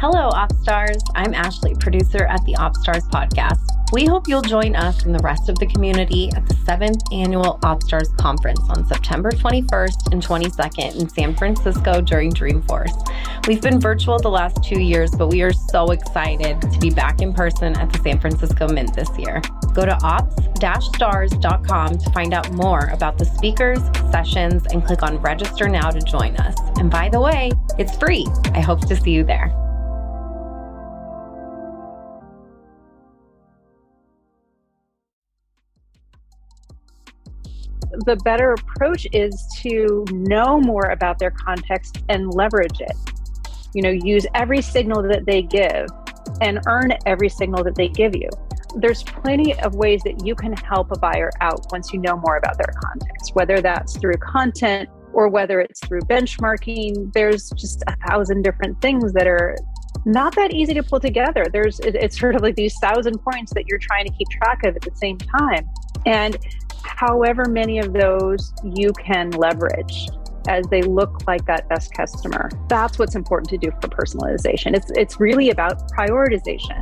Hello, OpsStars. I'm Ashley, producer at the OpsStars podcast. We hope you'll join us and the rest of the community at the seventh annual OpsStars conference on September 21st and 22nd in San Francisco during Dreamforce. We've been virtual the last two years, but we are so excited to be back in person at the San Francisco Mint this year. Go to ops-stars.com to find out more about the speakers, sessions, and click on register now to join us. And by the way, it's free. I hope to see you there. The better approach is to know more about their context and leverage it. You know, use every signal that they give and earn every signal that they give you. There's plenty of ways that you can help a buyer out once you know more about their context, whether that's through content or whether it's through benchmarking. There's just a thousand different things that are not that easy to pull together. There's it's sort of like these thousand points that you're trying to keep track of at the same time. And however many of those you can leverage as they look like that best customer. That's what's important to do for personalization. It's it's really about prioritization.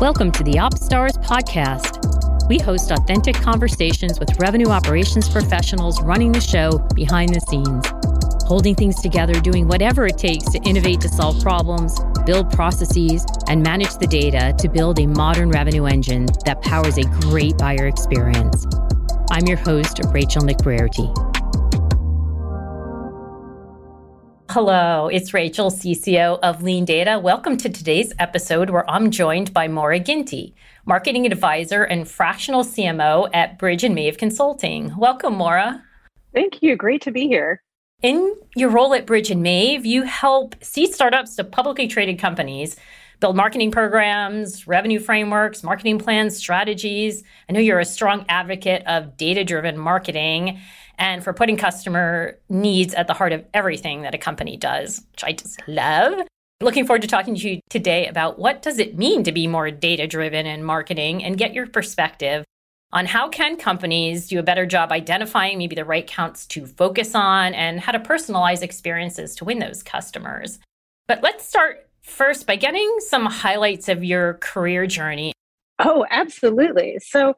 Welcome to the OpsStars podcast. We host authentic conversations with revenue operations professionals running the show behind the scenes, holding things together, doing whatever it takes to innovate to solve problems build processes, and manage the data to build a modern revenue engine that powers a great buyer experience. I'm your host, Rachel McBrearty. Hello, it's Rachel, CCO of Lean Data. Welcome to today's episode where I'm joined by Maura Ginty, Marketing Advisor and Fractional CMO at Bridge and Maeve Consulting. Welcome, Maura. Thank you. Great to be here. In your role at Bridge and Maeve, you help seed startups to publicly traded companies build marketing programs, revenue frameworks, marketing plans, strategies. I know you're a strong advocate of data driven marketing and for putting customer needs at the heart of everything that a company does, which I just love. Looking forward to talking to you today about what does it mean to be more data driven in marketing and get your perspective on how can companies do a better job identifying maybe the right counts to focus on and how to personalize experiences to win those customers. But let's start first by getting some highlights of your career journey. Oh, absolutely. So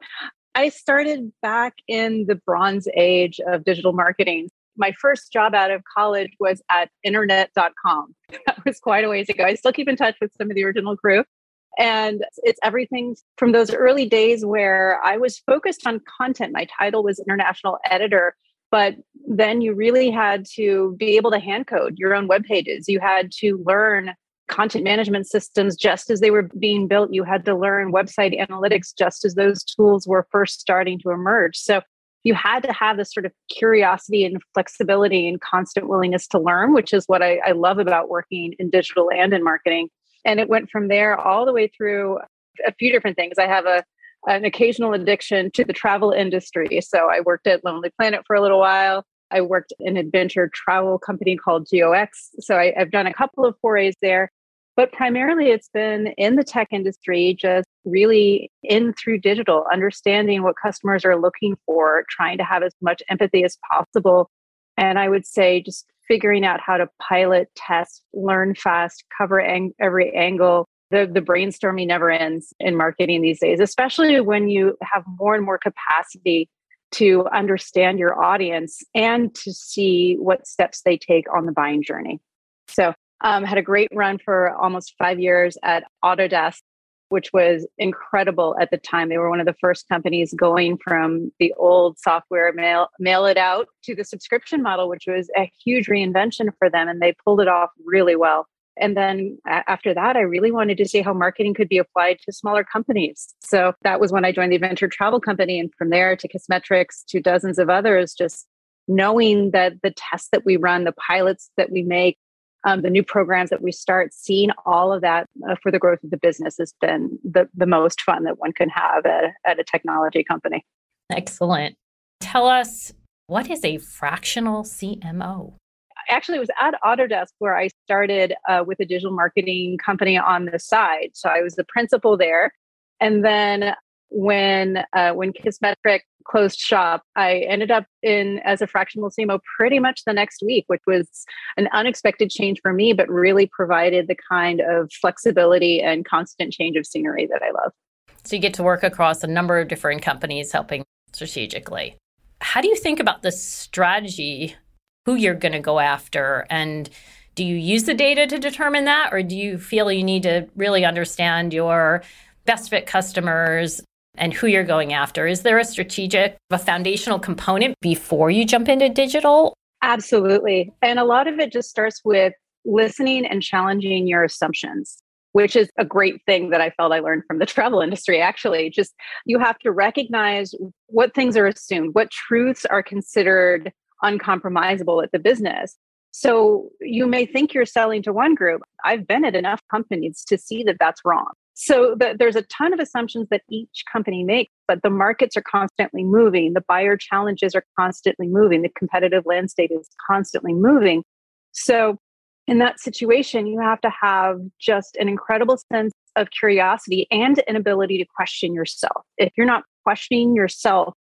I started back in the bronze age of digital marketing. My first job out of college was at internet.com. That was quite a ways ago. I still keep in touch with some of the original crew. And it's everything from those early days where I was focused on content. My title was international editor, but then you really had to be able to hand code your own web pages. You had to learn content management systems just as they were being built. You had to learn website analytics just as those tools were first starting to emerge. So you had to have this sort of curiosity and flexibility and constant willingness to learn, which is what I, I love about working in digital and in marketing. And it went from there all the way through a few different things. I have a an occasional addiction to the travel industry. So I worked at Lonely Planet for a little while. I worked in an adventure travel company called GeoEx. So I, I've done a couple of forays there. But primarily, it's been in the tech industry, just really in through digital, understanding what customers are looking for, trying to have as much empathy as possible. And I would say just figuring out how to pilot, test, learn fast, cover ang- every angle. The, the brainstorming never ends in marketing these days, especially when you have more and more capacity to understand your audience and to see what steps they take on the buying journey. So, um, had a great run for almost five years at Autodesk which was incredible at the time. They were one of the first companies going from the old software mail mail it out to the subscription model, which was a huge reinvention for them, and they pulled it off really well. And then after that, I really wanted to see how marketing could be applied to smaller companies. So that was when I joined the Adventure Travel Company, and from there to Kissmetrics to dozens of others, just knowing that the tests that we run, the pilots that we make, um, the new programs that we start, seeing all of that uh, for the growth of the business has been the, the most fun that one can have at, at a technology company. Excellent. Tell us what is a fractional CMO? Actually, it was at Autodesk where I started uh, with a digital marketing company on the side. So I was the principal there. And then when uh, when Kissmetric closed shop, I ended up in as a fractional CMO pretty much the next week, which was an unexpected change for me, but really provided the kind of flexibility and constant change of scenery that I love. So you get to work across a number of different companies helping strategically. How do you think about the strategy, who you're going to go after, and do you use the data to determine that, or do you feel you need to really understand your best fit customers and who you're going after? Is there a strategic, a foundational component before you jump into digital? Absolutely. And a lot of it just starts with listening and challenging your assumptions which is a great thing that I felt I learned from the travel industry. Actually, just you have to recognize what things are assumed, what truths are considered uncompromisable at the business. So you may think you're selling to one group. I've been at enough companies to see that that's wrong. So the, there's a ton of assumptions that each company makes, but the markets are constantly moving. The buyer challenges are constantly moving. The competitive landscape is constantly moving. So in that situation, you have to have just an incredible sense of curiosity and an ability to question yourself. If you're not questioning yourself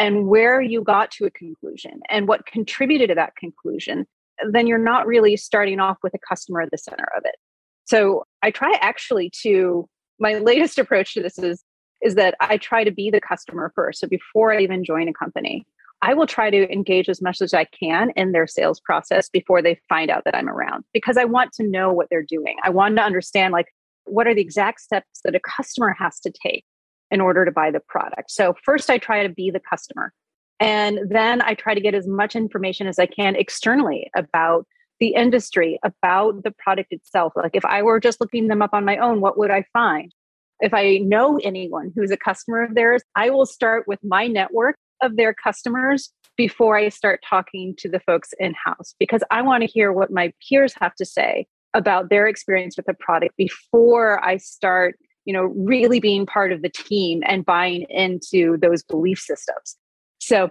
and where you got to a conclusion and what contributed to that conclusion, then you're not really starting off with a customer at the center of it. So I try actually to my latest approach to this is is that I try to be the customer first. So before I even join a company, I will try to engage as much as I can in their sales process before they find out that I'm around because I want to know what they're doing. I want to understand like what are the exact steps that a customer has to take in order to buy the product. So first I try to be the customer. And then I try to get as much information as I can externally about the industry, about the product itself. Like if I were just looking them up on my own, what would I find? If I know anyone who's a customer of theirs, I will start with my network of their customers before I start talking to the folks in house because I want to hear what my peers have to say about their experience with the product before I start, you know, really being part of the team and buying into those belief systems. So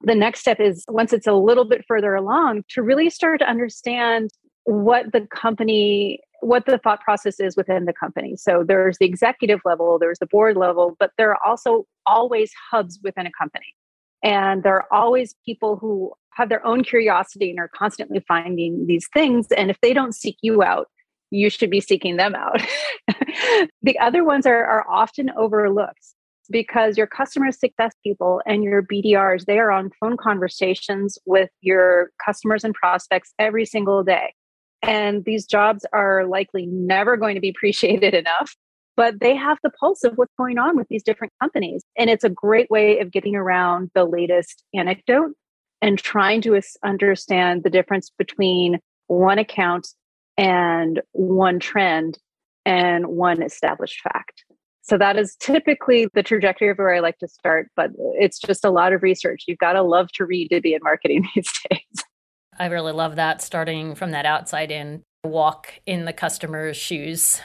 the next step is once it's a little bit further along to really start to understand what the company what the thought process is within the company. So there's the executive level, there's the board level, but there are also always hubs within a company. And there are always people who have their own curiosity and are constantly finding these things. And if they don't seek you out, you should be seeking them out. the other ones are, are often overlooked because your customer success people and your BDRs, they are on phone conversations with your customers and prospects every single day. And these jobs are likely never going to be appreciated enough but they have the pulse of what's going on with these different companies. And it's a great way of getting around the latest anecdote and trying to understand the difference between one account and one trend and one established fact. So that is typically the trajectory of where I like to start, but it's just a lot of research. You've got to love to read to be in marketing these days. I really love that starting from that outside in walk in the customer's shoes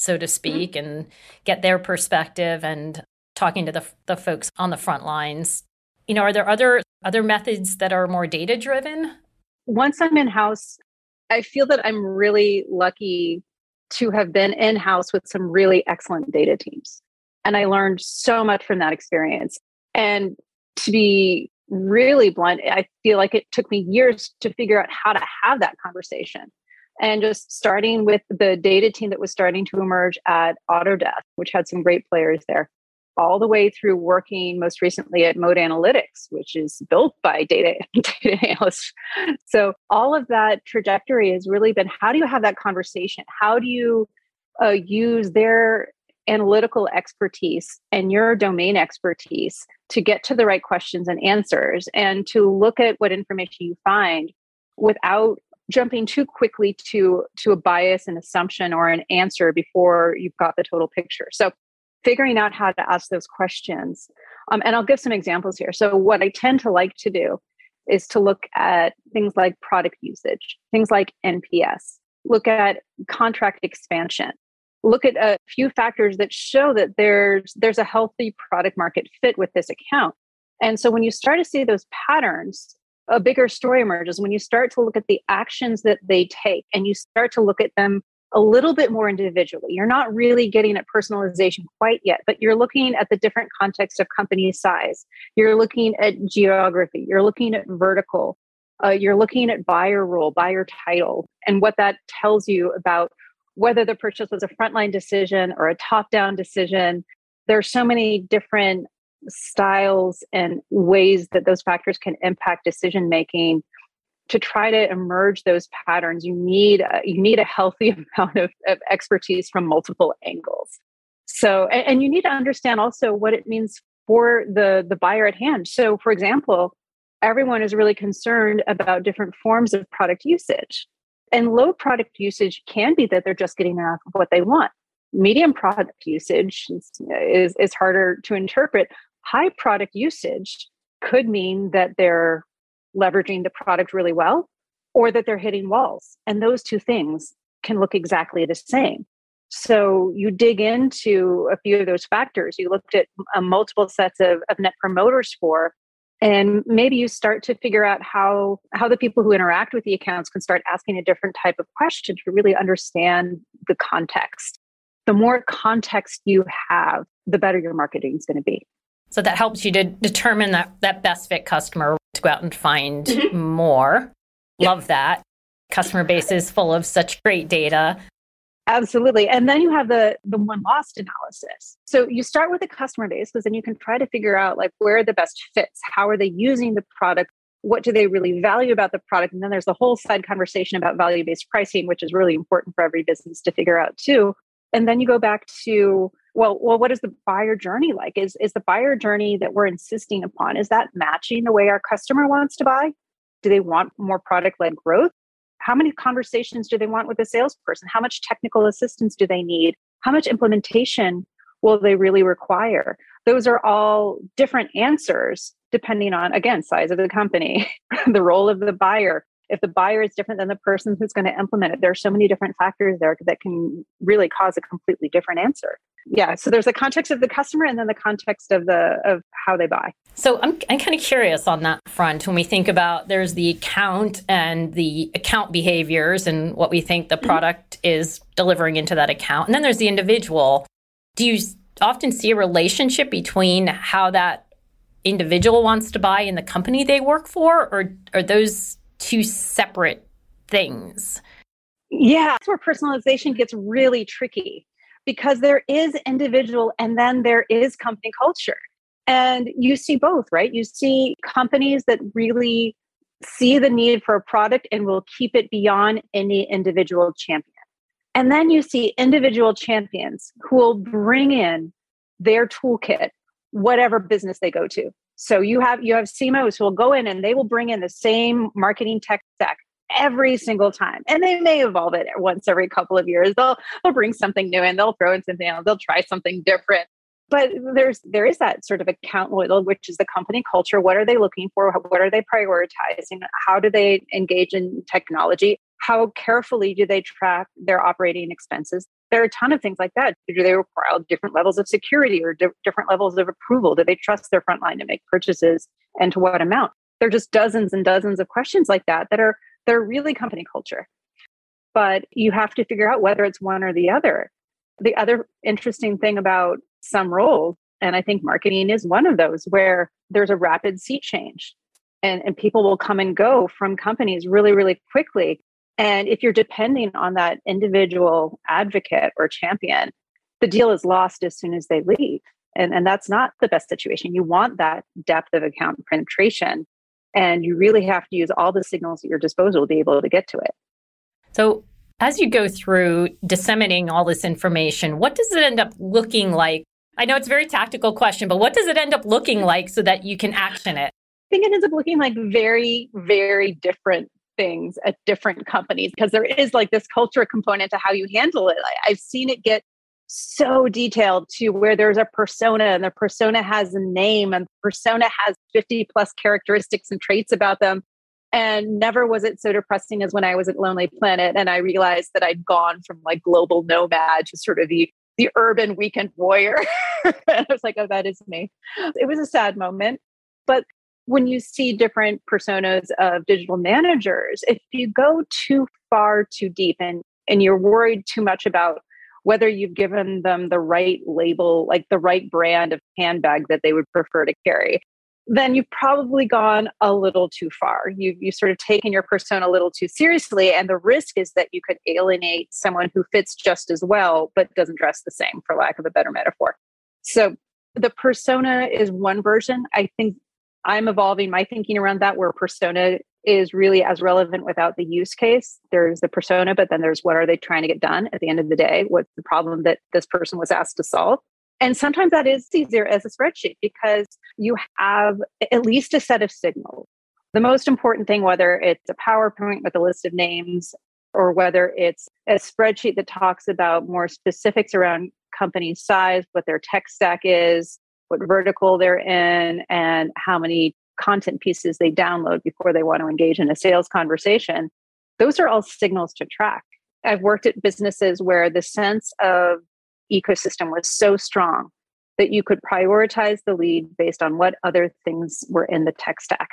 so to mm-hmm. speak, mm-hmm. and get their perspective and talking to the, the folks on the front lines. You know, are there other other methods that are more data driven? Once I'm in house, I feel that I'm really lucky to have been in house with some really excellent data teams. And I learned so much from that experience. And to be really blunt, I feel like it took me years to figure out how to have that conversation and just starting with the data team that was starting to emerge at Autodesk, which had some great players there, all the way through working most recently at Mode Analytics, which is built by data, data analysts. So all of that trajectory has really been how do you have that conversation? How do you uh, use their analytical expertise and your domain expertise to get to the right questions and answers and to look at what information you find without jumping too quickly to to a bias and assumption or an answer before you've got the total picture so figuring out how to ask those questions. Um, and i'll give some examples here. So what i tend to like to do is to look at things like product usage things like nps look at contract expansion look at a few factors that show that there's there's a healthy product market fit with this account. And so when you start to see those patterns a bigger story emerges. When you start to look at the actions that they take and you start to look at them a little bit more individually. You're not really getting at personalization quite yet, but you're looking at the different context of company size. You're looking at geography. You're looking at vertical. Uh, you're looking at buyer role, buyer title, and what that tells you about whether the purchase was a frontline decision or a top down decision. There are so many different styles and ways that those factors can impact decision making to try to emerge those patterns you need a, you need a healthy amount of, of expertise from multiple angles. So and, and you need to understand also what it means for the the buyer at hand. So for example everyone is really concerned about different forms of product usage. And low product usage can be that they're just getting enough of what they want. Medium product usage is, is, is harder to interpret. High product usage could mean that they're leveraging the product really well or that they're hitting walls. And those two things can look exactly the same. So you dig into a few of those factors. You looked at uh, multiple sets of, of net promoter score and maybe you start to figure out how how the people who interact with the accounts can start asking a different type of question to really understand the context the more context you have the better your marketing is going to be so that helps you to determine that, that best fit customer to go out and find mm-hmm. more. Love that. Customer base is full of such great data. Absolutely. And then you have the the win-loss analysis. So you start with the customer base because then you can try to figure out like where are the best fits? How are they using the product? What do they really value about the product? And then there's the whole side conversation about value-based pricing, which is really important for every business to figure out too. And then you go back to well well what is the buyer journey like? Is is the buyer journey that we're insisting upon is that matching the way our customer wants to buy? Do they want more product led growth? How many conversations do they want with a salesperson? How much technical assistance do they need? How much implementation will they really require? Those are all different answers depending on again size of the company the role of the buyer if the buyer is different than the person who's going to implement it there are so many different factors there that can really cause a completely different answer yeah so there's the context of the customer and then the context of the of how they buy so i'm, I'm kind of curious on that front when we think about there's the account and the account behaviors and what we think the mm-hmm. product mm-hmm. is delivering into that account and then there's the individual do you often see a relationship between how that individual wants to buy and the company they work for or are those two separate things yeah that's where personalization gets really tricky because there is individual and then there is company culture. And you see both, right? You see companies that really see the need for a product and will keep it beyond any individual champion. And then you see individual champions who will bring in their toolkit, whatever business they go to. So you have you have CMOs who will go in and they will bring in the same marketing tech stack every single time. And they may evolve it once every couple of years. They'll they'll bring something new in, they'll throw in something else, they'll try something different. But there's there is that sort of account loyal, which is the company culture. What are they looking for? What are they prioritizing? How do they engage in technology? How carefully do they track their operating expenses? There are a ton of things like that. Do they require different levels of security or di- different levels of approval? Do they trust their frontline to make purchases and to what amount? There are just dozens and dozens of questions like that that are they're really company culture. But you have to figure out whether it's one or the other. The other interesting thing about some roles, and I think marketing is one of those, where there's a rapid sea change and, and people will come and go from companies really, really quickly. And if you're depending on that individual advocate or champion, the deal is lost as soon as they leave. And, and that's not the best situation. You want that depth of account penetration and you really have to use all the signals at your disposal to be able to get to it. So, as you go through disseminating all this information, what does it end up looking like? I know it's a very tactical question, but what does it end up looking like so that you can action it? I think it ends up looking like very, very different things at different companies because there is like this culture component to how you handle it. I've seen it get so detailed to where there's a persona and the persona has a name and the persona has 50 plus characteristics and traits about them. And never was it so depressing as when I was at Lonely Planet and I realized that I'd gone from like global nomad to sort of the the urban weekend warrior. and I was like, oh, that is me. It was a sad moment. But when you see different personas of digital managers, if you go too far too deep and and you're worried too much about whether you've given them the right label, like the right brand of handbag that they would prefer to carry, then you've probably gone a little too far. You've, you sort of taken your persona a little too seriously. And the risk is that you could alienate someone who fits just as well, but doesn't dress the same, for lack of a better metaphor. So the persona is one version. I think I'm evolving my thinking around that where persona is really as relevant without the use case. There's the persona, but then there's what are they trying to get done at the end of the day? What's the problem that this person was asked to solve? And sometimes that is easier as a spreadsheet because you have at least a set of signals. The most important thing, whether it's a PowerPoint with a list of names or whether it's a spreadsheet that talks about more specifics around company size, what their tech stack is, what vertical they're in, and how many content pieces they download before they want to engage in a sales conversation. Those are all signals to track. I've worked at businesses where the sense of ecosystem was so strong that you could prioritize the lead based on what other things were in the tech stack.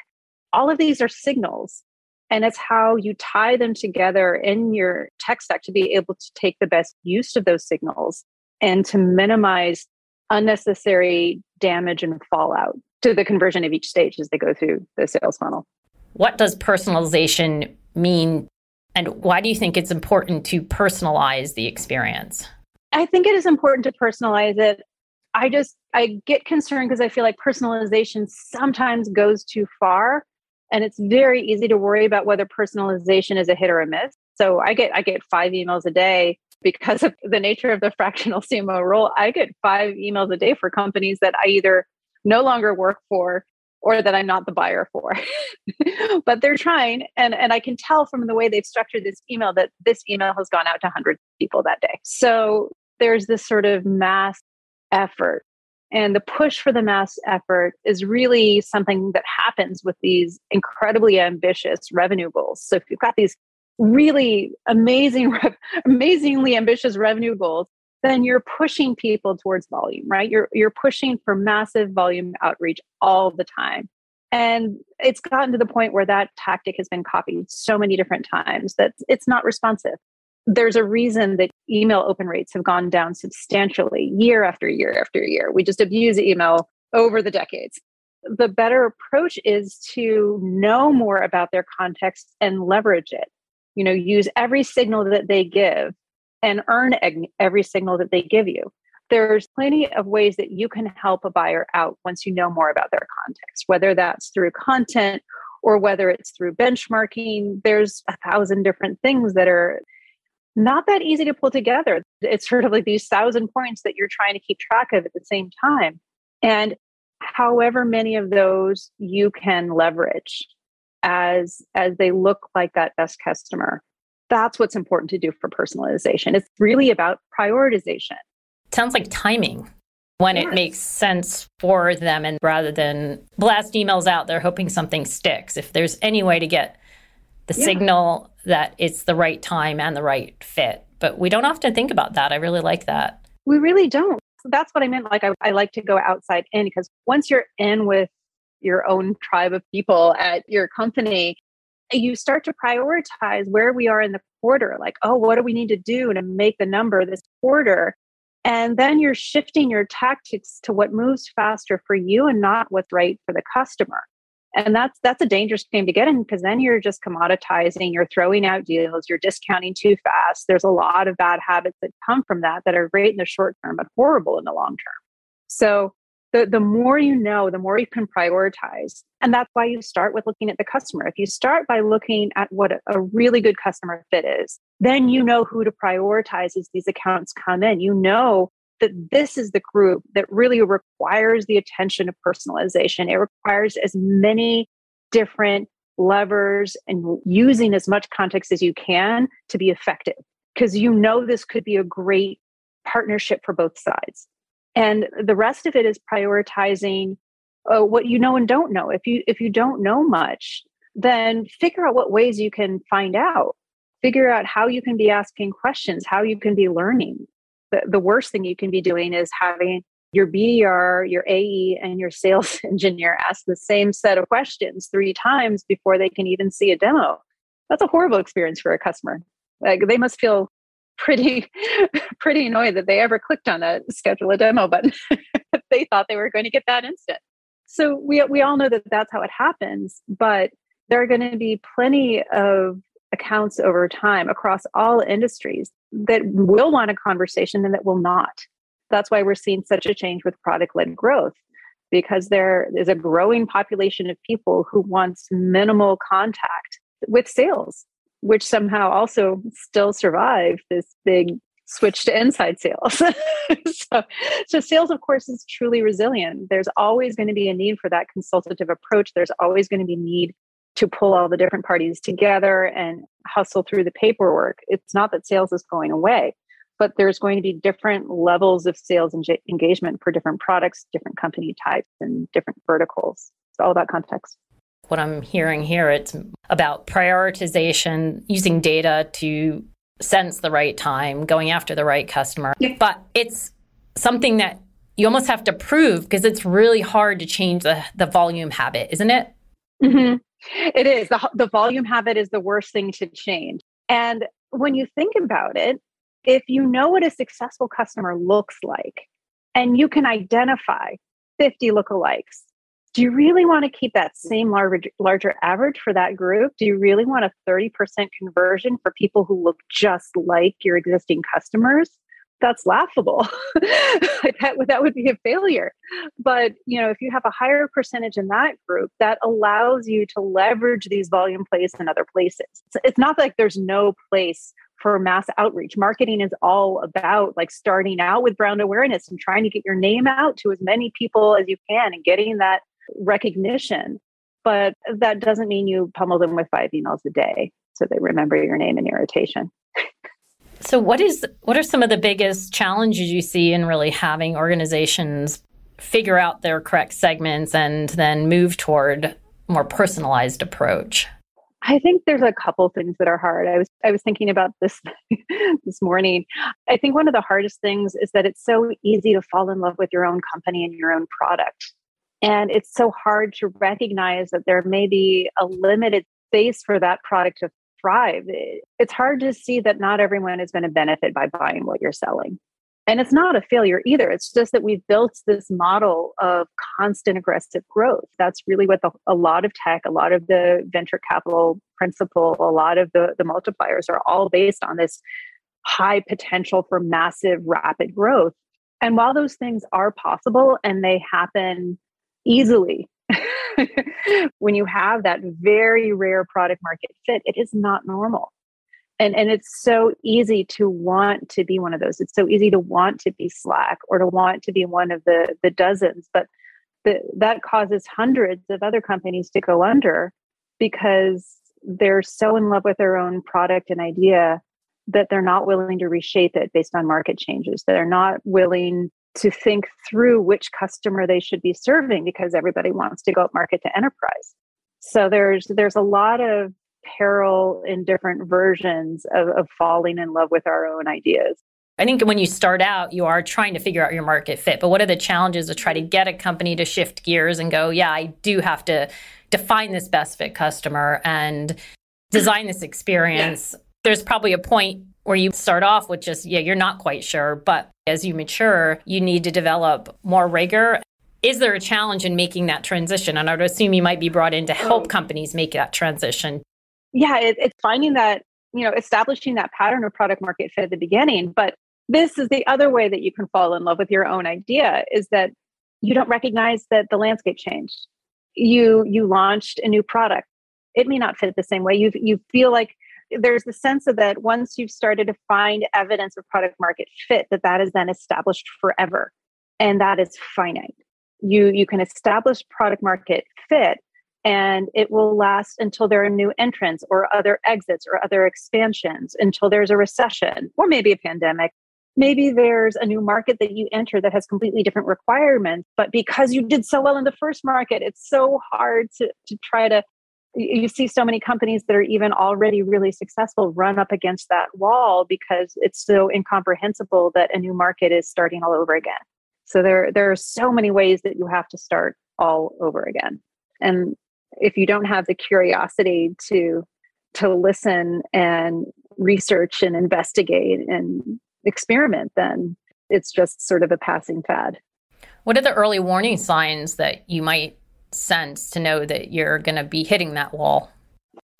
All of these are signals, and it's how you tie them together in your tech stack to be able to take the best use of those signals and to minimize unnecessary damage and fallout to the conversion of each stage as they go through the sales funnel. What does personalization mean, and why do you think it's important to personalize the experience? I think it is important to personalize it. I just I get concerned because I feel like personalization sometimes goes too far and it's very easy to worry about whether personalization is a hit or a miss. So I get I get 5 emails a day because of the nature of the fractional CMO role. I get 5 emails a day for companies that I either no longer work for or that I'm not the buyer for. but they're trying. And, and I can tell from the way they've structured this email that this email has gone out to 100 people that day. So there's this sort of mass effort. And the push for the mass effort is really something that happens with these incredibly ambitious revenue goals. So if you've got these really amazing, amazingly ambitious revenue goals, then you're pushing people towards volume, right? You're you're pushing for massive volume outreach all the time. And it's gotten to the point where that tactic has been copied so many different times that it's not responsive. There's a reason that email open rates have gone down substantially year after year after year. We just abuse email over the decades. The better approach is to know more about their context and leverage it. You know, use every signal that they give and earn every signal that they give you. There's plenty of ways that you can help a buyer out once you know more about their context, whether that's through content or whether it's through benchmarking. There's a thousand different things that are not that easy to pull together. It's sort of like these thousand points that you're trying to keep track of at the same time. And however many of those you can leverage as as they look like that best customer that's what's important to do for personalization. It's really about prioritization. Sounds like timing when yes. it makes sense for them and rather than blast emails out there hoping something sticks. If there's any way to get the yeah. signal that it's the right time and the right fit. But we don't often think about that. I really like that. We really don't. That's what I meant. Like, I, I like to go outside in because once you're in with your own tribe of people at your company, you start to prioritize where we are in the quarter like oh what do we need to do to make the number this quarter? And then you're shifting your tactics to what moves faster for you and not what's right for the customer. And that's that's a dangerous game to get in because then you're just commoditizing you're throwing out deals you're discounting too fast. There's a lot of bad habits that come from that that are great in the short term but horrible in the long term. So the, the more you know, the more you can prioritize. And that's why you start with looking at the customer. If you start by looking at what a really good customer fit is, then you know who to prioritize as these accounts come in. You know that this is the group that really requires the attention of personalization. It requires as many different levers and using as much context as you can to be effective because you know this could be a great partnership for both sides and the rest of it is prioritizing uh, what you know and don't know if you if you don't know much then figure out what ways you can find out figure out how you can be asking questions how you can be learning the, the worst thing you can be doing is having your BDR, your AE, and your sales engineer ask the same set of questions three times before they can even see a demo. That's a horrible experience for a customer. Like they must feel pretty pretty annoyed that they ever clicked on a schedule a demo button. they thought they were going to get that instant. So we we all know that that's how it happens, but there are going to be plenty of accounts over time across all industries that will want a conversation and that will not. That's why we're seeing such a change with product led growth because there is a growing population of people who wants minimal contact with sales, which somehow also still survive this big switch to inside sales. so, so sales, of course, is truly resilient. There's always going to be a need for that consultative approach. There's always going to be need to pull all the different parties together and hustle through the paperwork. It's not that sales is going away, but there's going to be different levels of sales engagement for different products, different company types, and different verticals. It's all about context. What I'm hearing here, it's about prioritization, using data to sense the right time, going after the right customer. Yeah. But it's something that you almost have to prove because it's really hard to change the, the volume habit, isn't it? Mm-hmm. It is. The, the volume habit is the worst thing to change. And when you think about it, if you know what a successful customer looks like and you can identify 50 lookalikes, do you really want to keep that mm-hmm. same larger, larger average for that group? Do you really want a 30% conversion for people who look just like your existing customers? that's laughable. that, that would be a failure. But you know, if you have a higher percentage in that group, that allows you to leverage these volume plays in other places. It's, it's not like there's no place for mass outreach. Marketing is all about like starting out with brand awareness and trying to get your name out to as many people as you can and getting that recognition. But that doesn't mean you pummel them with five emails a day so they remember your name and irritation. So what is what are some of the biggest challenges you see in really having organizations figure out their correct segments and then move toward more personalized approach? I think there's a couple things that are hard. I was I was thinking about this this morning. I think one of the hardest things is that it's so easy to fall in love with your own company and your own product. And it's so hard to recognize that there may be a limited space for that product to thrive. It's hard to see that not everyone is going to benefit by buying what you're selling. And it's not a failure either. It's just that we've built this model of constant aggressive growth. That's really what the, a lot of tech, a lot of the venture capital principle, a lot of the, the multipliers are all based on this high potential for massive, rapid growth. And while those things are possible and they happen easily when you have that very rare product market fit, it is not normal. And, and it's so easy to want to be one of those. It's so easy to want to be Slack or to want to be one of the, the dozens. But the, that causes hundreds of other companies to go under because they're so in love with their own product and idea that they're not willing to reshape it based on market changes. They're not willing to think through which customer they should be serving because everybody wants to go up market to enterprise. So there's there's a lot of peril in different versions of, of falling in love with our own ideas. I think when you start out, you are trying to figure out your market fit. But what are the challenges to try to get a company to shift gears and go, yeah, I do have to define this best fit customer and design this experience? Yeah. There's probably a point where you start off with just, yeah, you're not quite sure. But as you mature, you need to develop more rigor. Is there a challenge in making that transition? And I would assume you might be brought in to help companies make that transition. Yeah, it, it's finding that, you know, establishing that pattern of product market fit at the beginning. But this is the other way that you can fall in love with your own idea is that you don't recognize that the landscape changed. You you launched a new product. It may not fit the same way. You you feel like there's the sense of that once you've started to find evidence of product market fit that that is then established forever and that is finite. You you can establish product market fit and it will last until there are new entrants or other exits or other expansions until there's a recession or maybe a pandemic. Maybe there's a new market that you enter that has completely different requirements but because you did so well in the first market it's so hard to, to try to you see so many companies that are even already really successful run up against that wall because it's so incomprehensible that a new market is starting all over again. So there there are so many ways that you have to start all over again. And if you don't have the curiosity to to listen and research and investigate and experiment, then it's just sort of a passing fad. What are the early warning signs that you might sense to know that you're going to be hitting that wall?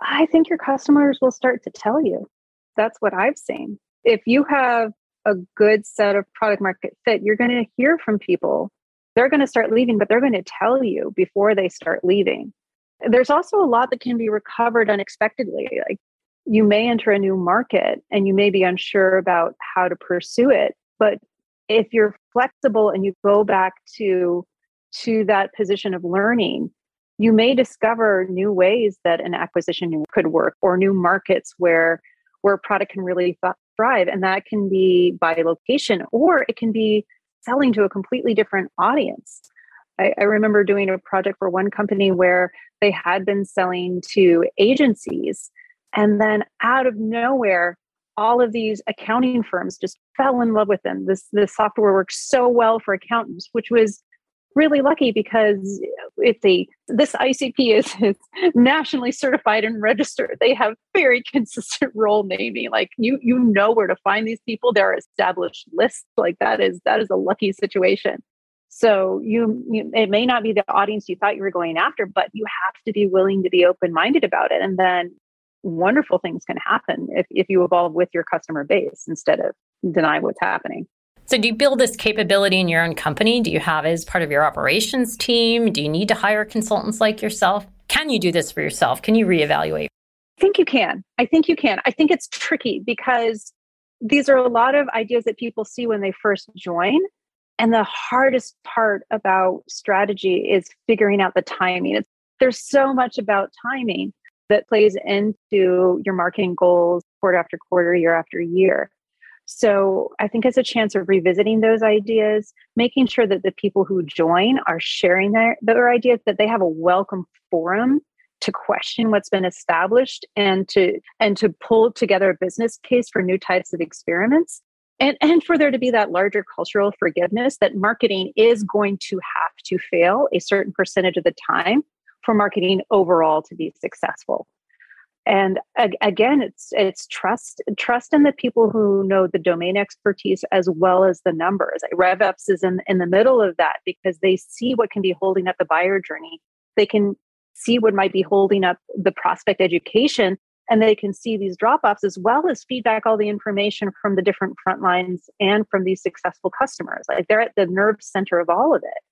I think your customers will start to tell you. That's what I've seen. If you have a good set of product market fit, you're going to hear from people. They're going to start leaving, but they're going to tell you before they start leaving. There's also a lot that can be recovered unexpectedly. Like you may enter a new market and you may be unsure about how to pursue it, but if you're flexible and you go back to to that position of learning you may discover new ways that an acquisition could work or new markets where where a product can really thrive and that can be by location or it can be selling to a completely different audience I, I remember doing a project for one company where they had been selling to agencies and then out of nowhere all of these accounting firms just fell in love with them. This this software works so well for accountants, which was really lucky because it's a this ICP is, is nationally certified and registered. They have very consistent role naming. Like you you know where to find these people. There are established lists. Like that is that is a lucky situation. So you, you it may not be the audience you thought you were going after, but you have to be willing to be open minded about it. And then wonderful things can happen if, if you evolve with your customer base instead of deny what's happening. So, do you build this capability in your own company? Do you have as part of your operations team? Do you need to hire consultants like yourself? Can you do this for yourself? Can you reevaluate? I think you can. I think you can. I think it's tricky because these are a lot of ideas that people see when they first join. And the hardest part about strategy is figuring out the timing. It's, there's so much about timing that plays into your marketing goals quarter after quarter, year after year. So I think it's a chance of revisiting those ideas, making sure that the people who join are sharing their, their ideas, that they have a welcome forum to question what's been established and to and to pull together a business case for new types of experiments and and for there to be that larger cultural forgiveness that marketing is going to have to fail a certain percentage of the time for marketing overall to be successful and again it's it's trust trust in the people who know the domain expertise as well as the numbers. RevOps is in, in the middle of that because they see what can be holding up the buyer journey. They can see what might be holding up the prospect education and they can see these drop offs as well as feedback all the information from the different front lines and from these successful customers. Like they're at the nerve center of all of it.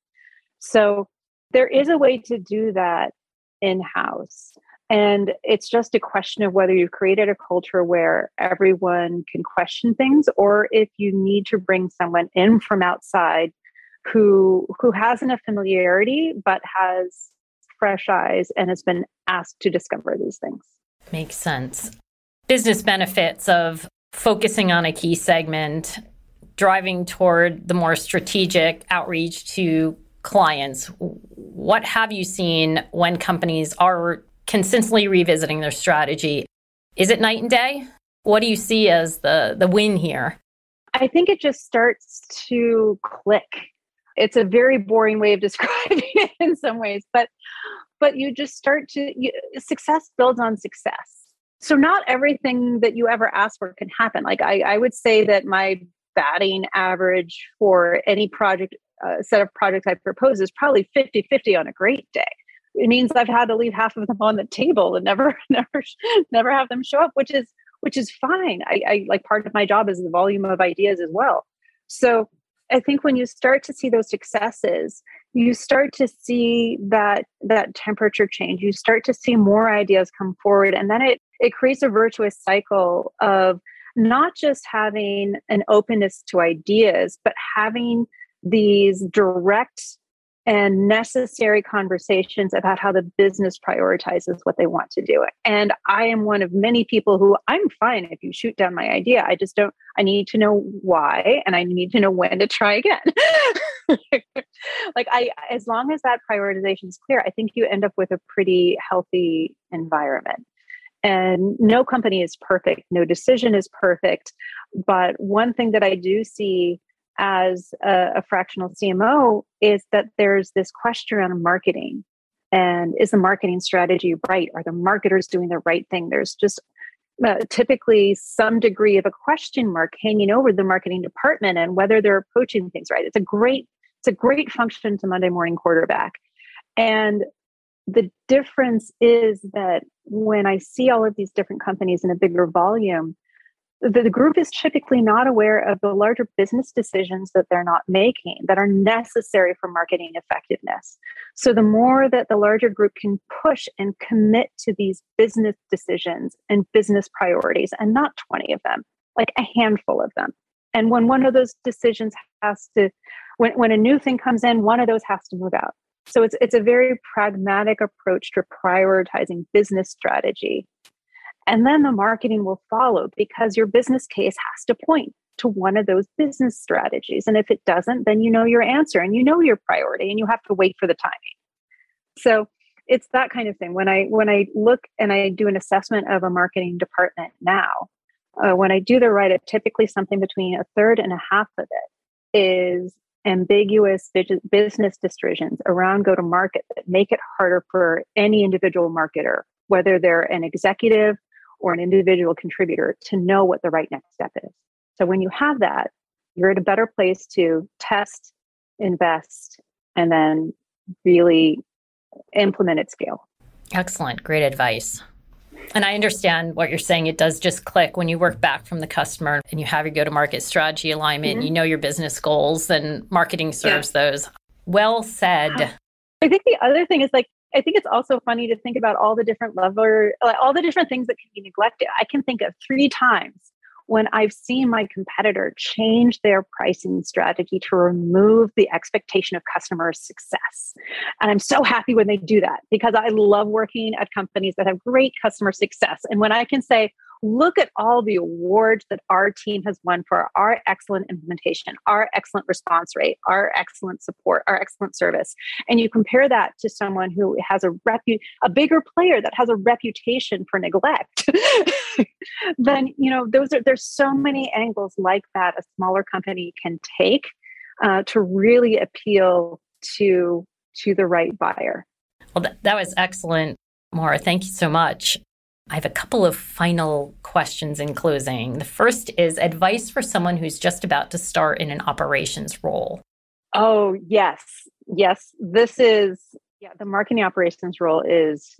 So there is a way to do that in house. And it's just a question of whether you've created a culture where everyone can question things or if you need to bring someone in from outside who who has enough familiarity but has fresh eyes and has been asked to discover these things. Makes sense. Business benefits of focusing on a key segment, driving toward the more strategic outreach to clients, what have you seen when companies are consistently revisiting their strategy? Is it night and day? What do you see as the the win here? I think it just starts to click. It's a very boring way of describing it in some ways, but but you just start to you, success builds on success. So not everything that you ever ask for can happen. Like I, I would say that my batting average for any project uh, set of projects I propose is probably 50 50 on a great day. It means I've had to leave half of them on the table and never, never, never have them show up, which is which is fine. I, I like part of my job is the volume of ideas as well. So I think when you start to see those successes, you start to see that that temperature change. You start to see more ideas come forward, and then it it creates a virtuous cycle of not just having an openness to ideas, but having these direct and necessary conversations about how the business prioritizes what they want to do. And I am one of many people who I'm fine if you shoot down my idea. I just don't, I need to know why and I need to know when to try again. like, I, as long as that prioritization is clear, I think you end up with a pretty healthy environment. And no company is perfect, no decision is perfect. But one thing that I do see as a, a fractional CMO is that there's this question around marketing and is the marketing strategy right? Are the marketers doing the right thing? There's just uh, typically some degree of a question mark hanging over the marketing department and whether they're approaching things right. It's a great it's a great function to Monday morning quarterback. And the difference is that when I see all of these different companies in a bigger volume, the, the group is typically not aware of the larger business decisions that they're not making that are necessary for marketing effectiveness. So, the more that the larger group can push and commit to these business decisions and business priorities, and not 20 of them, like a handful of them. And when one of those decisions has to, when, when a new thing comes in, one of those has to move out. So it's it's a very pragmatic approach to prioritizing business strategy and then the marketing will follow because your business case has to point to one of those business strategies. And if it doesn't, then you know your answer and you know your priority and you have to wait for the timing. So it's that kind of thing. When I when I look and I do an assessment of a marketing department now, uh, when I do the write up, typically something between a third and a half of it is ambiguous business decisions around go to market that make it harder for any individual marketer, whether they're an executive or an individual contributor to know what the right next step is. So when you have that, you're at a better place to test, invest, and then really implement at scale. Excellent. Great advice. And I understand what you're saying. It does just click when you work back from the customer and you have your go to market strategy alignment, mm-hmm. you know your business goals, and marketing serves yeah. those. Well said. I think the other thing is like I think it's also funny to think about all the different level, all the different things that can be neglected. I can think of three times when I've seen my competitor change their pricing strategy to remove the expectation of customer success. And I'm so happy when they do that because I love working at companies that have great customer success. And when I can say, look at all the awards that our team has won for our excellent implementation, our excellent response rate, our excellent support, our excellent service. And you compare that to someone who has a repu- a bigger player that has a reputation for neglect. then, you know, those are there's so many angles like that a smaller company can take uh, to really appeal to to the right buyer. Well, that, that was excellent, Maura. Thank you so much. I have a couple of final questions in closing. The first is advice for someone who's just about to start in an operations role. Oh, yes. Yes. This is, yeah, the marketing operations role is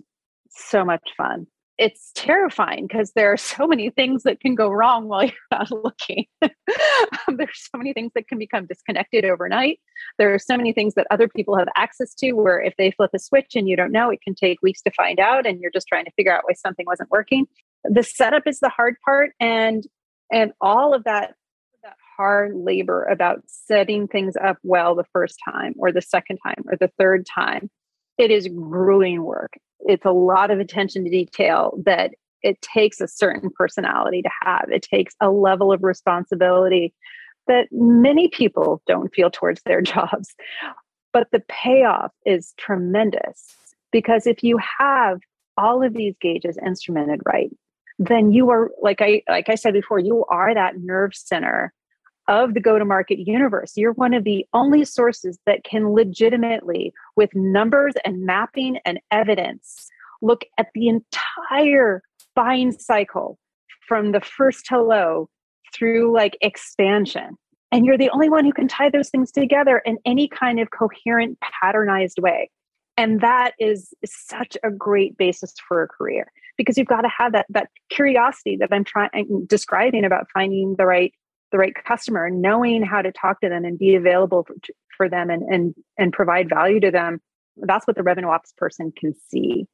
so much fun it's terrifying because there are so many things that can go wrong while you're not looking. Um, There's so many things that can become disconnected overnight. There are so many things that other people have access to where if they flip a switch and you don't know, it can take weeks to find out and you're just trying to figure out why something wasn't working. The setup is the hard part and and all of that that hard labor about setting things up well the first time or the second time or the third time it is grueling work it's a lot of attention to detail that it takes a certain personality to have. It takes a level of responsibility that many people don't feel towards their jobs. But the payoff is tremendous because if you have all of these gauges instrumented right, then you are like I like I said before, you are that nerve center of the go to market universe. You're one of the only sources that can legitimately, with numbers and mapping and evidence, look at the entire buying cycle from the first hello through like expansion. And you're the only one who can tie those things together in any kind of coherent, patternized way. And that is, such a great basis for a career because you've got to have that, that curiosity that I'm trying describing about finding the right the right customer, knowing how to talk to them and be available for, them and, and, and provide value to them, that's what the revenue ops person can see.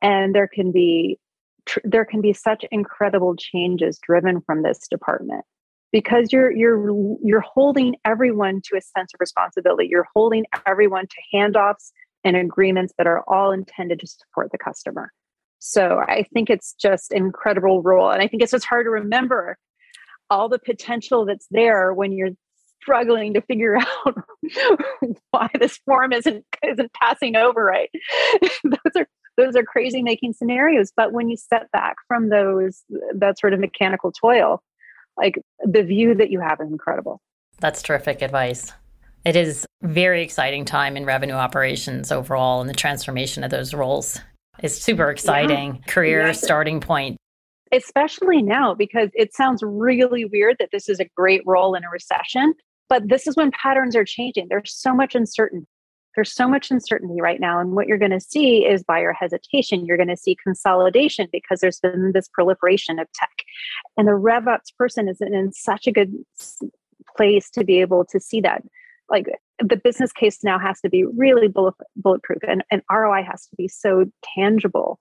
And there can be tr- there can be such incredible changes driven from this department because you're you're you're holding everyone to a sense of responsibility. You're holding everyone to handoffs and agreements that are all intended to support the customer. So I think it's just incredible role. And I think it's just hard to remember all the potential that's there when you're struggling to figure out why this form isn't isn't passing over right? Those are those are crazy making scenarios but when you step back from those that sort of mechanical toil like the view that you have is incredible. That's terrific advice. It is very exciting time in revenue operations overall and the transformation of those roles is super exciting. Yeah. career starting point especially now because it sounds really weird that this is a great role in a recession. But this is when patterns are changing. There's so much uncertainty. There's so much uncertainty right now. And what you're going to see is buyer hesitation. You're going to see consolidation because there's been this proliferation of tech. And the RevOps person is in such a good place to be able to see that. Like the business case now has to be really bullet, bulletproof and, and ROI has to be so tangible.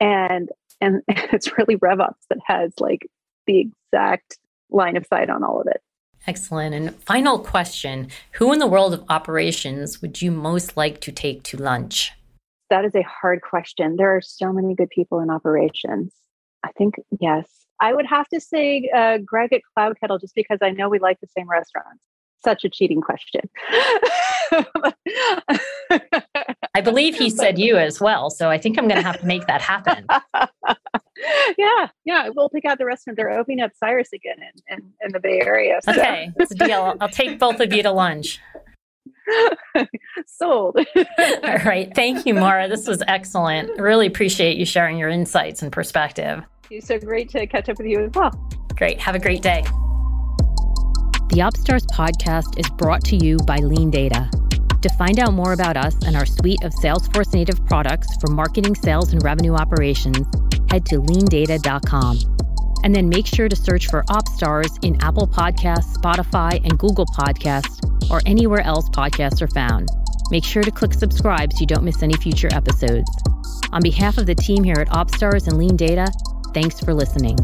And and it's really RevOps that has like the exact line of sight on all of it. Excellent. And final question Who in the world of operations would you most like to take to lunch? That is a hard question. There are so many good people in operations. I think, yes. I would have to say uh, Greg at CloudKettle just because I know we like the same restaurants. Such a cheating question. I believe he said you as well. So I think I'm going to have to make that happen. yeah, yeah. We'll pick out the restaurant. They're opening up Cyrus again in, in, in the Bay Area. So. Okay, it's a deal. I'll take both of you to lunch. Sold. All right. Thank you, Mara. This was excellent. Really appreciate you sharing your insights and perspective. It's so great to catch up with you as well. Great. Have a great day. The OpsStars podcast is brought to you by LeanData. To find out more about us and our suite of Salesforce native products for marketing, sales, and revenue operations, head to leandata.com. And then make sure to search for OpsStars in Apple Podcasts, Spotify, and Google Podcasts, or anywhere else podcasts are found. Make sure to click subscribe so you don't miss any future episodes. On behalf of the team here at OpsStars and LeanData, thanks for listening.